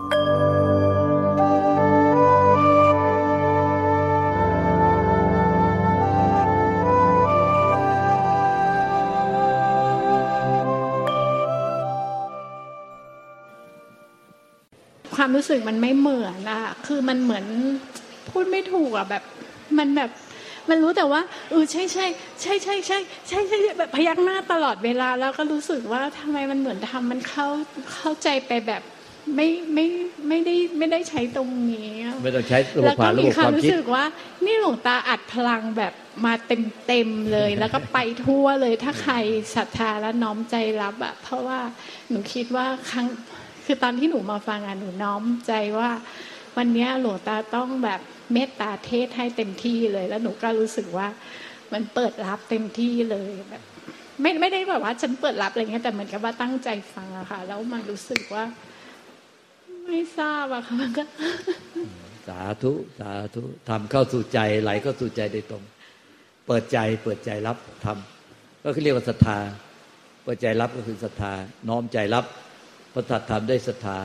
ความรู้สึกมันไม่เหมือนอะคือมันเหมือนพูดไม่ถูกอะแบบมันแบบมันรู้แต่ว่าเออใช่ใช่ใช่ใช่ใช่ใช่ใช่แบบพยักหน้าตลอดเวลาแล้วก็รู้สึกว่าทำไมมันเหมือนทำมันเข้าเข้าใจไปแบบ ไม่ไม่ไม่ได้ไม่ได้ใช้ตรงนี้ไม่ต้องใช้ระบบผ่านระบบความคิดรู้สึกว่า นี่หลวงตาอัดพลังแบบมาเต็มเต็มเลย แล้วก็ไปทั่วเลยถ้าใครศรัทธาและน้อมใจรับอะเพราะว่าหนูคิดว่าครั้งคือตอนที่หนูมาฟังอะหนูน้อมใจว่า วันนี้หลวงตาต้องแบบเมตตาเทศให้เต็มที่เลย แล้วหนูก็รู้สึกว่ามันเปิดรับเต็มที่เลยแบบไม่ไม่ได้แบบว่าฉันเปิดรับอะไรเงี้ยแต่เหมือนกับว่าตั้งใจฟังอะค่ะ แล้วมันรู้สึกว่า ไม่ทราบอะค่ะมันก็สาธุสาธุทำเข้าสู่ใจไหลเข้าสู่ใจโดยตรง เปิดใจเปิดใจรับทำก็คือเรียกว่าศรัทธา เปิดใจรับก็คือศรัทธา น้อมใจรับพระตัดทำได้ศรัทธา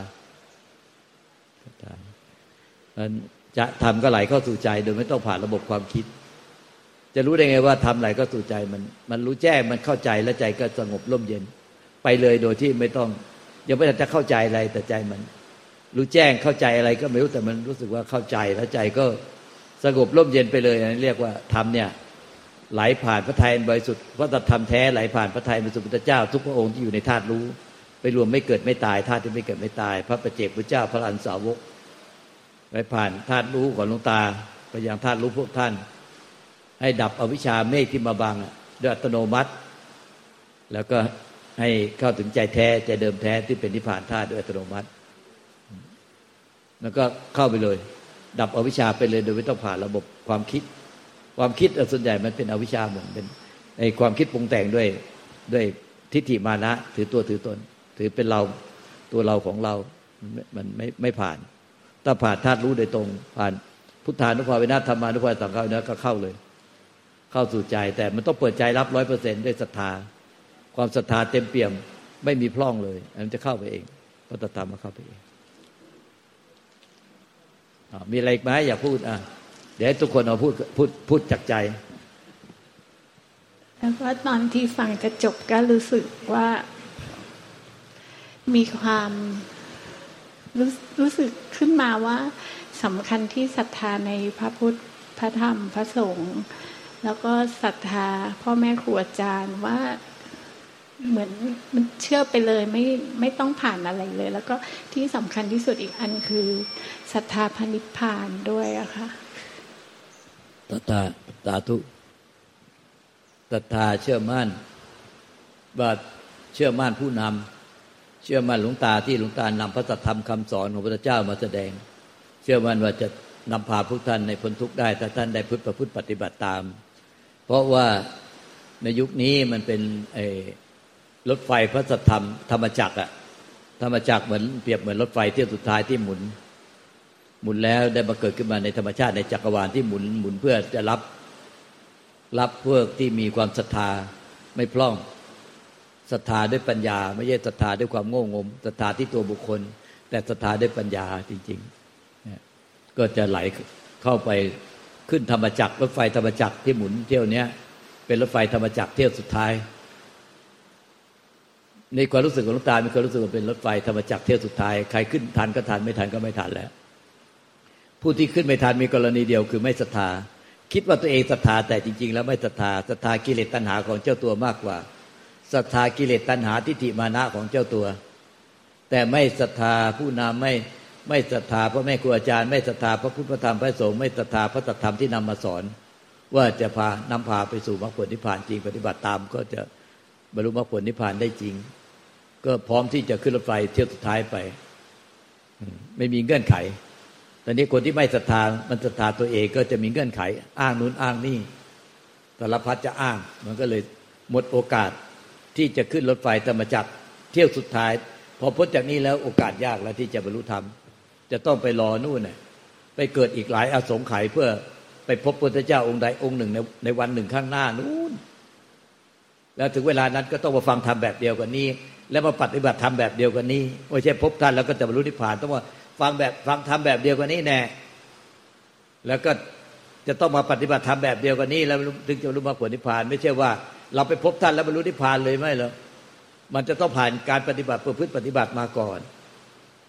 ศรัทธาจะทำก็ไหลเข้าสู่ใจ โดยไม่ต้องผ่านระบบความคิด จะรู้ได้ไงว่าทำไหลเข้าสู่ใจมัน มันรู้แจ้งมันเข้าใจแล้วใจก็สงบร่มเย็น ไปเลยโดยที่ไม่ต้องยังไม่ทันจะเข้าใจอะไรแต่ใจมัน รู้แจ้งเข้าใจอะไรก็ไม่รู้แต่มันรู้สึกว่าเข้าใจแล้วใจก็สงบร่มเย็นไปเลยอันนี้เรียกว่าทำเนี่ยไหลผ่านพระทัยบริสุทธิ์พระธรรมแท้ไหลผ่านพระทัยบริสุทธิ์พุทธเจ้า ทุกพระองค์ที่อยู่ในธาตุรู้ ไปรวมไม่เกิดไม่ตายธาตุที่ไม่เกิดไม่ตาย พระประเจกพระเจ้าพระอันสาวกไปผ่านธาตุรู้ของหลวงตาไปยังธาตุรู้พวกท่าน ให้ดับอวิชชาเมฆที่มาบังด้วยอัตโนมัติ แล้วก็ให้เข้าถึงใจแท้ใจเดิมแท้ที่เป็นนิพพานธาตุด้วยอัตโนมัติ แล้วก็เข้าไปเลย ดับอวิชชาไปเลยโดยไม่ต้องผ่านระบบความคิด ความคิดส่วนใหญ่มันเป็นอวิชชาเหมือนเป็นในความคิดปรุงแต่งด้วยด้วยทิฏฐิมานะ ถือตัวถือตน ถือเป็นเราตัวเราของเรา มันไม่ไม่ผ่าน ถ้าผ่านธาตุรู้โดยตรง ผ่านพุทธานุภาเวนะธรรมานุภาสังฆาเนะก็เข้าเลย เข้าสู่ใจ แต่มันต้องเปิดใจรับร้อยเปอร์เซ็นต์ด้วยศรัทธา ความศรัทธาเต็มเปี่ยมไม่มีพร่องเลยมันจะเข้าไปเองพระตธรรมมาเข้าไปเอง มีอะไรไหมอยากพูดอะเดี๋ยวทุกคนเอาพูดพูดพูดจากใจ แล้วก็ตอนที่ฟังจะจบก็รู้สึกว่า มีความรู้รู้สึกขึ้นมาว่าสำคัญที่ศรัทธาในพระพุทธพระธรรมพระสงฆ์แล้วก็ศรัทธาพ่อแม่ครูอาจารย์ว่า เหมือนมันเชื่อไปเลยไม่ไม่ต้องผ่านอะไรเลย แล้วก็ที่สำคัญที่สุดอีกอันคือศรัทธาพนิพพานด้วยอะค่ะศรัทธาสาธุศรัทธาเชื่อมั่นว่าเชื่อมั่นผู้นำเชื่อมั่นหลวงตาที่หลวงตานำพระสัทธรรมคำสอนของพระเจ้ามาแสดง เชื่อมั่นว่าจะนำพาพวกท่านในพ้นทุกข์ได้ถ้าท่านได้พุทธประพฤติปฏิบัติตาม เพราะว่าในยุคนี้มันเป็น รถไฟพระสัทธรรมธรรมจักรอะธรรมจักรเหมือนเปรียบเหมือนรถไฟเที่ยวสุดท้ายที่หมุน หมุนแล้วได้มาเกิดขึ้นมาในธรรมชาติในจักรวาลที่หมุนหมุนเพื่อจะรับรับพวกที่มีความศรัทธาไม่พร่องศรัทธาด้วยปัญญา ไม่ใช่ศรัทธาด้วยความโง่งมศรัทธาที่ตัวบุคคล แต่ศรัทธาด้วยปัญญาจริงๆก็จะไหลเข้าไปขึ้นธรรมจักรรถไฟธรรมจักรที่หมุนเที่ยวเนี้ย เป็นรถไฟธรรมจักรเที่ยวสุดท้าย ในความรู้สึกของลูกตามีความรู้สึกว่าเป็นรถไฟธรรมจักรเที่ยวสุดท้ายใครขึ้นทันก็ทันไม่ทันก็ไม่ทันแล้ว ผู้ที่ขึ้นไม่ทันมีกรณีเดียวคือไม่ศรัทธาคิดว่าตัวเองศรัทธาแต่จริง ๆ แล้วไม่ศรัทธาศรัทธากิเลสตัณหาของเจ้าตัวมากกว่าศรัทธากิเลสตัณหาทิฏฐิมานะของเจ้าตัว แต่ไม่ศรัทธาผู้นำไม่ไม่ศรัทธาพระแม่ครูอาจารย์ไม่ศรัทธาพระพุทธธรรมพระสงฆ์ไม่ศรัทธาพระธรรมที่นำมาสอน ว่าจะพานำพาไปสู่มรรคผลนิพพานจริงปฏิบัติตามก็จะบรรลุมรรคผลนิพพานได้จริง ก็พร้อมที่จะขึ้นรถไฟเที่ยวสุดท้ายไป ไม่มีเงื่อนไข ตอนนี้คนที่ไม่ศรัทธามันศรัทธาตัวเองก็จะมีเงื่อนไข อ้างนู้นอ้างนี่สารพัดจะอ้าง มันก็เลยหมดโอกาสที่จะขึ้นรถไฟธรรมจักรเที่ยวสุดท้าย พอพ้นจากนี้แล้วโอกาสยากแล้วที่จะบรรลุธรรม จะต้องไปรอนู่นน่ยไปเกิดอีกหลายอาสงไขยเพื่อไปพบพระเจ้าองค์ใดองค์หนึ่งในในวันหนึ่งข้างหน้านู่นแล้วถึงเวลานั้นก็ต้องมาฟังธรรมแบบเดียวกันนี้ แล้วมาปฏิบัติธรรมแบบเดียวกันนี้ไม่ใช่พบท่านแล้วก็จะบรรลุนิพพานต้องว่าฟังแบบฟังทำแบบเดียวกันนี้แน่แล้วก็จะต้องมาปฏิบัติธรรมแบบเดียวกันนี้ แล้วถึงจะรู้มรรคผลนิพพาน ไม่ใช่ว่า เราไปพบท่านแล้วบรรลุนิพพานเลยไม่หรอกมันจะต้องผ่านการปฏิบัติประพฤติปฏิบัติมาก่อน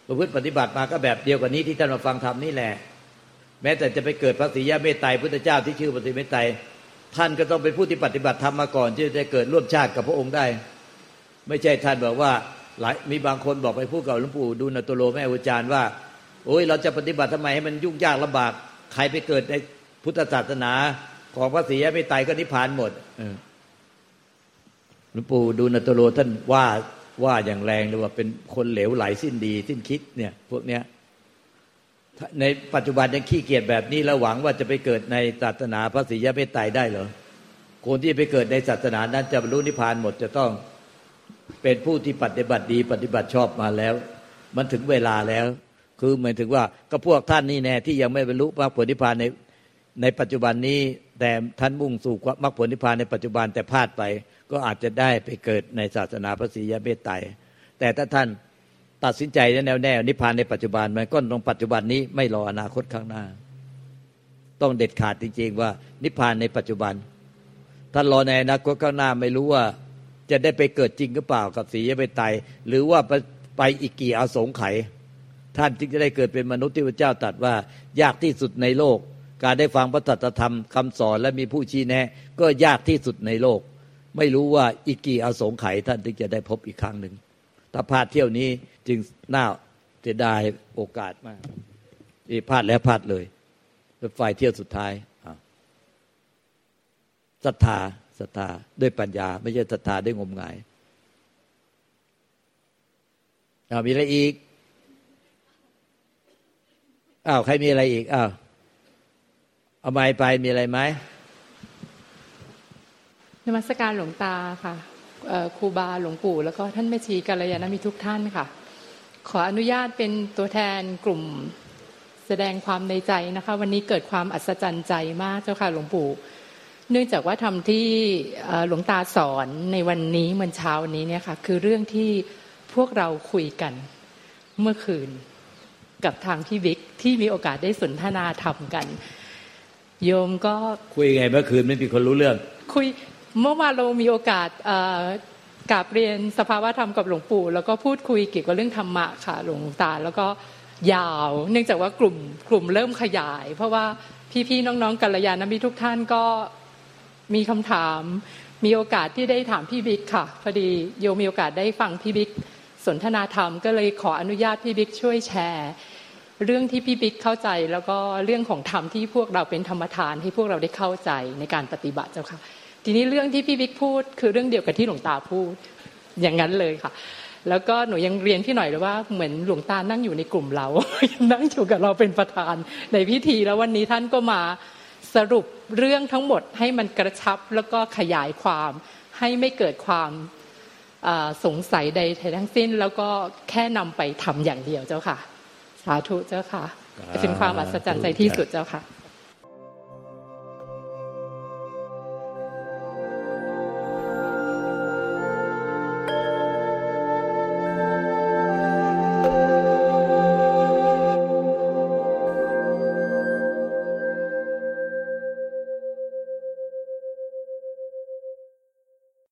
ประพฤติปฏิบัติมาก็แบบเดียวกันนี้ที่ท่านมาฟังธรรมนี่แหละ แม้แต่จะไปเกิดพระศรียะเมตไตรพุทธเจ้าที่ชื่อพระศรีเมตไตรท่านก็ต้องเป็นผู้ที่ปฏิบัติธรรมมาก่อนที่จะเกิดร่วมชาติกับพระองค์ได้ ไม่ใช่ท่านบอกว่าหลายมีบางคนบอกไปพูดกับหลวงปู่ดูลโตโลแม่อาจารย์ว่าโอ้ยเราจะปฏิบัติทำไมให้มันยุ่งยากลำบากใครไปเกิดในพุทธศาสนาของพระศรียะเมตไตรก็นิพพานหมดหลวงปู่ดูลโตโลท่านว่าว่าอย่างแรงเลยว่าเป็นคนเหลวไหลสิ้นดี สิ้นคิดเนี่ย พวกเนี้ยในปัจจุบันยังขี้เกียจแบบนี้แล้วหวังว่าจะไปเกิดในศาสนาพระศรียะเมตไตรได้เหรอคนที่ไปเกิดในศาสนานั้นจะบรรลุนิพพานหมดจะต้อง เป็นผู้ที่ปฏิบัติดีปฏิบัติชอบมาแล้ว มันถึงเวลาแล้ว คือหมายถึงว่าก็พวกท่านนี่แน่ที่ยังไม่บรรลุมรรคผลนิพพานในในปัจจุบันนี้แต่ท่านมุ่งสู่มรรคผลนิพพานในปัจจุบันแต่พลาดไป ก็อาจจะได้ไปเกิดในศาสนาพระศรียะเมตไตรแต่ถ้าท่านตัดสินใจแน่วแน่นิพพานในปัจจุบันมันก็ตรงปัจจุบันนี้ไม่รออนาคตข้างหน้า ต้องเด็ดขาดจริง ๆ ว่านิพพานในปัจจุบันท่านรอในอนาคตข้างหน้าไม่รู้ว่า จะได้ไปเกิดจริงหรือเปล่ากับสียไปไตหรือว่าไปอีกกี่อาสงไขยท่านจึงจะได้เกิดเป็นมนุษย์ที่พระเจ้าตรัสว่า ยากที่สุดในโลก การได้ฟังพระตรัสธรรมคำสอนและมีผู้ชี้แนะ ก็ยากที่สุดในโลก ไม่รู้ว่าอีกกี่อาสงไขยท่านถึงจะได้พบอีกครั้งหนึ่งถ้าพลาดเที่ยวนี้จึงน่าเสียดายโอกาสมากที่พลาดแล้วพลาดเลยรถไฟเที่ยวสุดท้ายศรัทธา ศรัทธาด้วยปัญญา ไม่ใช่ศรัทธาด้วยงมงายอ้าวมีอะไรอีกอ้าวใครมีอะไรอีกอ้าวเอาไม้ไปมีอะไรไหมนมัสการหลวงตาค่ะครูบาหลวงปู่ แล้วก็ท่านแม่ชีกัลยาณมิทุกท่านค่ะ ขออนุญาตเป็นตัวแทนกลุ่มแสดงความในใจนะคะ วันนี้เกิดความอัศจรรย์ใจมากเจ้าค่ะหลวงปู่ เนื่องจากว่าทำที่หลวงตาสอนในวันนี้เมื่อเช้านี้เนี่ยค่ะคือเรื่องที่พวกเราคุยกันเมื่อคืนกับทางพี่บิ๊กที่มีโอกาสได้สนทนาธรรมกัน โยมก็คุยไงเมื่อคืนไม่มีคนรู้เรื่อง คุยเมื่อวานเรามีโอกาสกราบเรียนสภาวะธรรมกับหลวงปู่ แล้วก็พูดคุยเกี่ยวกับเรื่องธรรมะค่ะหลวงตา แล้วก็ยาว เนื่องจากว่ากลุ่มกลุ่มเริ่มขยาย เพราะว่าพี่ๆน้องๆกัลยาณมิตรทุกท่านก็ มีคำถาม มีโอกาสที่ได้ถามพี่บิ๊กค่ะ พอดีโยมีโอกาสได้ฟังพี่บิ๊กสนทนาธรรมก็เลยขออนุญาตพี่บิ๊กช่วยแชร์ เรื่องที่พี่บิ๊กเข้าใจแล้วก็เรื่องของธรรมที่พวกเราเป็นธรรมทานให้พวกเราได้เข้าใจในการปฏิบัติเจ้าค่ะ ทีนี้เรื่องที่พี่บิ๊กพูด คือเรื่องเดียวกับที่หลวงตาพูดอย่างนั้นเลยค่ะ แล้วก็หนูยังเรียนพี่หน่อยเลยว่าเหมือนหลวงตานั่งอยู่ในกลุ่มเรา นั่งอยู่กับเราเป็นประธานในพิธีแล้ววันนี้ท่านก็มา สรุปเรื่องทั้งหมดให้มันกระชับแล้วก็ขยายความให้ไม่เกิดความสงสัยใดทั้งสิ้น แล้วก็แค่นำไปทำอย่างเดียวเจ้าค่ะ สาธุเจ้าค่ะ เป็นความอัศจรรย์ใจที่สุดเจ้าค่ะ